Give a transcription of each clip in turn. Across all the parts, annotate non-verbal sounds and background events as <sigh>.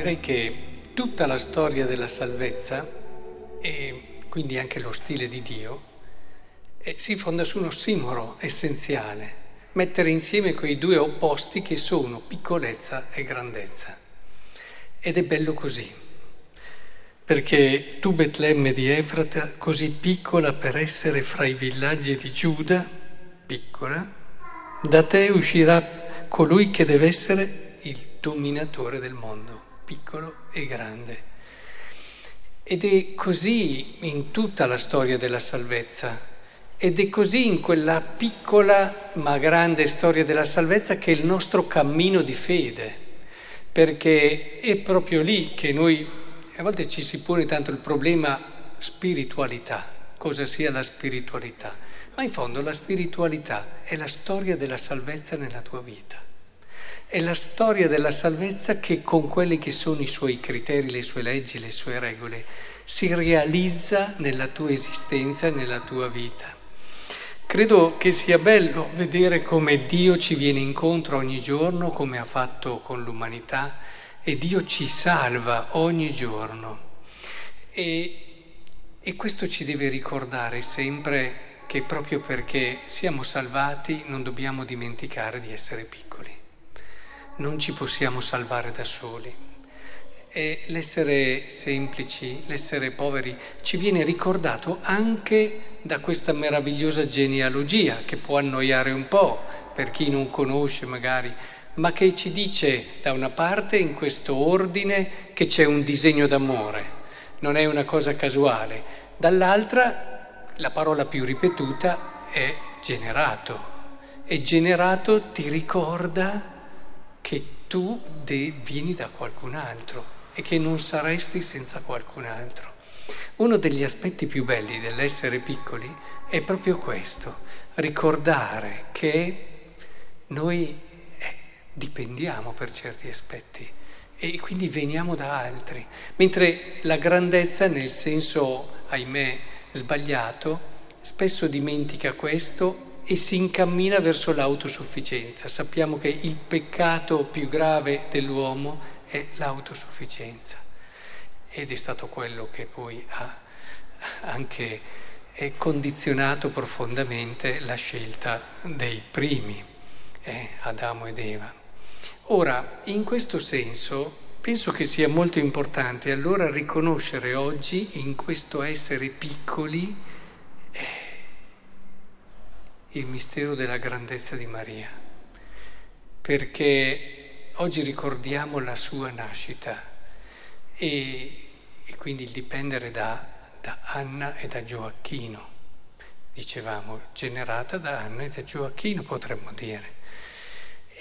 direi che tutta la storia della salvezza, e quindi anche lo stile di Dio, eh, si fonda su un ossimoro essenziale, mettere insieme quei due opposti che sono piccolezza e grandezza. Ed è bello così, perché tu Betlemme di Efrata, così piccola per essere fra i villaggi di Giuda, piccola, da te uscirà colui che deve essere il dominatore del mondo piccolo e grande. Ed è così in tutta la storia della salvezza. Ed è così in quella piccola ma grande storia della salvezza che è il nostro cammino di fede, perché è proprio lì che noi, a volte ci si pone tanto il problema spiritualità, cosa sia la spiritualità, ma in fondo la spiritualità è la storia della salvezza nella tua vita. È la storia della salvezza che con quelli che sono i suoi criteri, le sue leggi, le sue regole, si realizza nella tua esistenza, nella tua vita. Credo che sia bello vedere come Dio ci viene incontro ogni giorno, come ha fatto con l'umanità, e Dio ci salva ogni giorno. E, e questo ci deve ricordare sempre che proprio perché siamo salvati non dobbiamo dimenticare di essere piccoli non ci possiamo salvare da soli. E l'essere semplici, l'essere poveri, ci viene ricordato anche da questa meravigliosa genealogia che può annoiare un po' per chi non conosce magari, ma che ci dice da una parte in questo ordine che c'è un disegno d'amore, non è una cosa casuale, dall'altra la parola più ripetuta è generato. E generato ti ricorda che tu vieni da qualcun altro e che non saresti senza qualcun altro. Uno degli aspetti più belli dell'essere piccoli è proprio questo, ricordare che noi eh, dipendiamo per certi aspetti e quindi veniamo da altri, mentre la grandezza nel senso, ahimè, sbagliato, spesso dimentica questo e si incammina verso l'autosufficienza. Sappiamo che il peccato più grave dell'uomo è l'autosufficienza ed è stato quello che poi ha anche condizionato profondamente la scelta dei primi, eh, Adamo ed Eva. Ora, in questo senso, penso che sia molto importante allora riconoscere oggi in questo essere piccoli, eh, il mistero della grandezza di Maria, perché oggi ricordiamo la sua nascita e, e quindi il dipendere da, da Anna e da Gioacchino, dicevamo, generata da Anna e da Gioacchino potremmo dire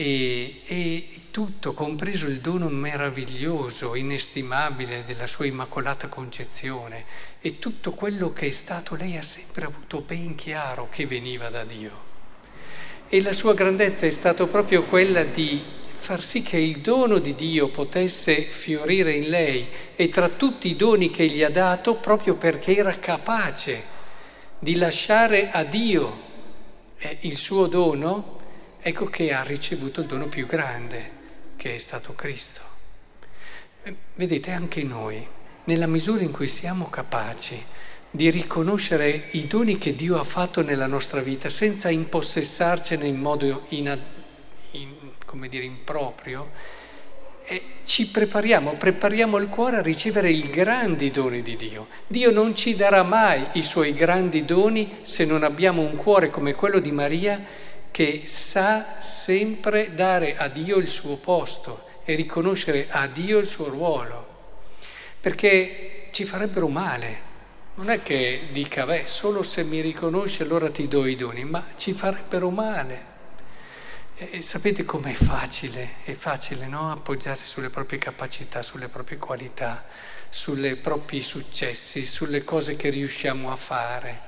e, e, tutto, compreso il dono meraviglioso, inestimabile della sua immacolata concezione e tutto quello che è stato, lei ha sempre avuto ben chiaro che veniva da Dio. E la sua grandezza è stata proprio quella di far sì che il dono di Dio potesse fiorire in lei e tra tutti i doni che gli ha dato, proprio perché era capace di lasciare a Dio eh, il suo dono, ecco che ha ricevuto il dono più grande, che è stato Cristo. Eh, vedete, anche noi, nella misura in cui siamo capaci di riconoscere i doni che Dio ha fatto nella nostra vita senza impossessarcene in modo in, in, come dire, improprio, eh, ci prepariamo, prepariamo il cuore a ricevere i grandi doni di Dio. Dio non ci darà mai i suoi grandi doni se non abbiamo un cuore come quello di Maria che sa sempre dare a Dio il suo posto e riconoscere a Dio il suo ruolo, perché ci farebbero male. Non è che dica, beh, solo se mi riconosci allora ti do i doni, ma ci farebbero male. E sapete com'è facile? È facile, no? Appoggiarsi sulle proprie capacità, sulle proprie qualità, sui propri successi, sulle cose che riusciamo a fare.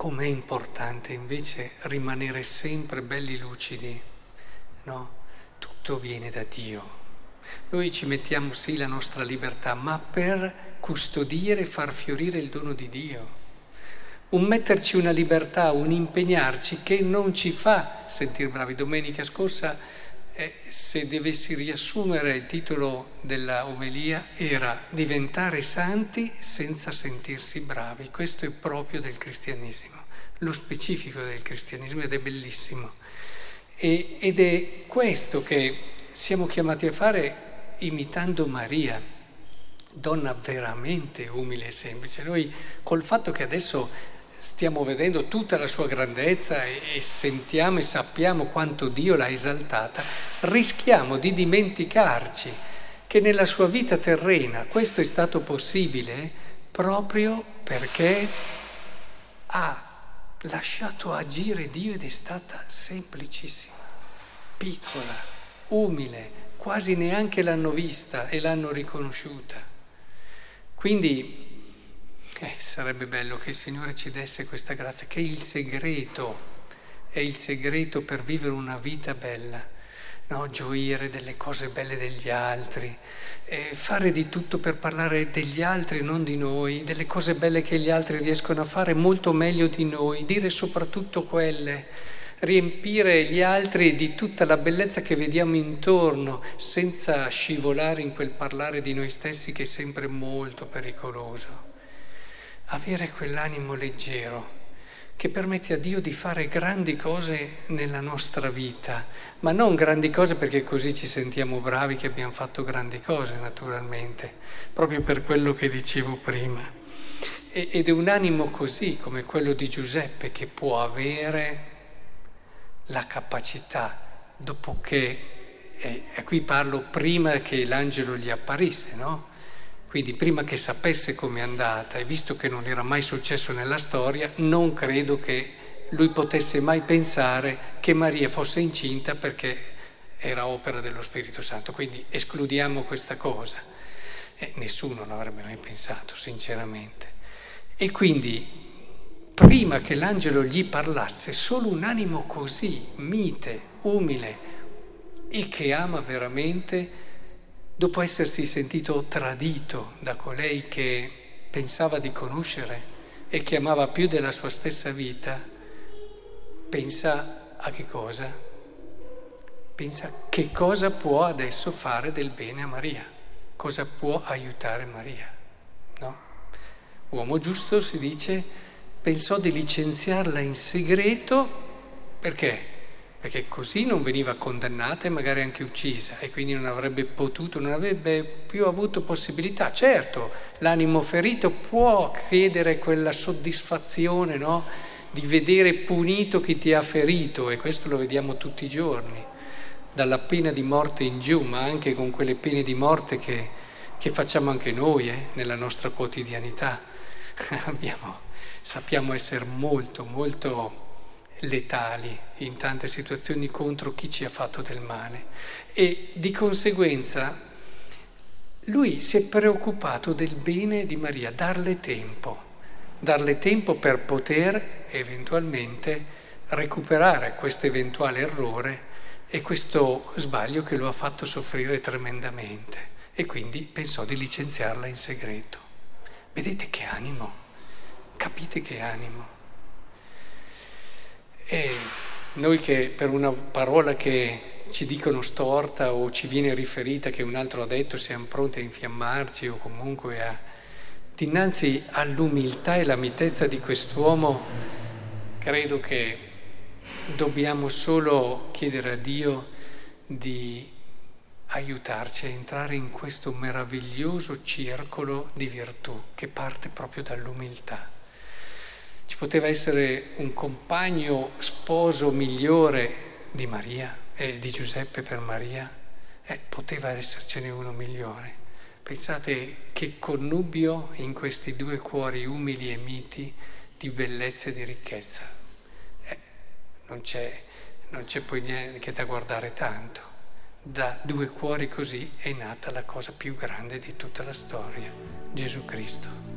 Com'è importante invece rimanere sempre belli lucidi, no? Tutto viene da Dio. Noi ci mettiamo sì la nostra libertà, ma per custodire e far fiorire il dono di Dio. Un metterci una libertà, un impegnarci che non ci fa sentire bravi. Domenica scorsa se dovessi riassumere il titolo della omelia, era diventare santi senza sentirsi bravi. Questo è proprio del cristianesimo, lo specifico del cristianesimo ed è bellissimo. E, ed è questo che siamo chiamati a fare imitando Maria, donna veramente umile e semplice. Noi col fatto che adesso stiamo vedendo tutta la sua grandezza e, sentiamo e sappiamo quanto Dio l'ha esaltata, rischiamo di dimenticarci che nella sua vita terrena questo è stato possibile proprio perché ha lasciato agire Dio ed è stata semplicissima, piccola, umile, quasi neanche l'hanno vista e l'hanno riconosciuta. Quindi eh, sarebbe bello che il Signore ci desse questa grazia, che il segreto è il segreto per vivere una vita bella, no? gioire delle cose belle degli altri, eh, fare di tutto per parlare degli altri, non di noi, delle cose belle che gli altri riescono a fare molto meglio di noi, dire soprattutto quelle riempire gli altri di tutta la bellezza che vediamo intorno, senza scivolare in quel parlare di noi stessi che è sempre molto pericoloso avere quell'animo leggero che permette a Dio di fare grandi cose nella nostra vita, ma non grandi cose perché così ci sentiamo bravi che abbiamo fatto grandi cose naturalmente, proprio per quello che dicevo prima. ed è un animo così come quello di Giuseppe che può avere la capacità, dopo che, e qui parlo prima che l'angelo gli apparisse, no? Quindi prima che sapesse com'è andata e visto che non era mai successo nella storia, non credo che lui potesse mai pensare che Maria fosse incinta perché era opera dello Spirito Santo. Quindi escludiamo questa cosa. E nessuno l'avrebbe mai pensato, sinceramente. E quindi, prima che l'angelo gli parlasse, solo un animo così, mite, umile e che ama veramente, dopo essersi sentito tradito da colei che pensava di conoscere e che amava più della sua stessa vita, pensa a che cosa? Pensa che cosa può adesso fare del bene a Maria, cosa può aiutare Maria. No? Uomo giusto si dice pensò di licenziarla in segreto perché? Perché così non veniva condannata e magari anche uccisa e quindi non avrebbe potuto, non avrebbe più avuto possibilità. Certo, l'animo ferito può chiedere quella soddisfazione no? di vedere punito chi ti ha ferito e questo lo vediamo tutti i giorni, dalla pena di morte in giù, ma anche con quelle pene di morte che, che facciamo anche noi eh, nella nostra quotidianità. <laughs> Abbiamo, sappiamo essere molto, molto letali in tante situazioni contro chi ci ha fatto del male e di conseguenza lui si è preoccupato del bene di Maria, darle tempo, darle tempo per poter eventualmente recuperare questo eventuale errore e questo sbaglio che lo ha fatto soffrire tremendamente e quindi pensò di licenziarla in segreto. Vedete che animo, capite che animo. E noi che per una parola che ci dicono storta o ci viene riferita che un altro ha detto siamo pronti a infiammarci o comunque a... Dinanzi all'umiltà e la mitezza di quest'uomo credo che dobbiamo solo chiedere a Dio di aiutarci a entrare in questo meraviglioso circolo di virtù che parte proprio dall'umiltà. Ci poteva essere un compagno sposo migliore di Maria e di Giuseppe per Maria? Eh, poteva essercene uno migliore. Pensate che connubio in questi due cuori umili e miti di bellezza e di ricchezza. Eh, non, c'è, non c'è poi niente da guardare tanto. Da due cuori così è nata la cosa più grande di tutta la storia, Gesù Cristo.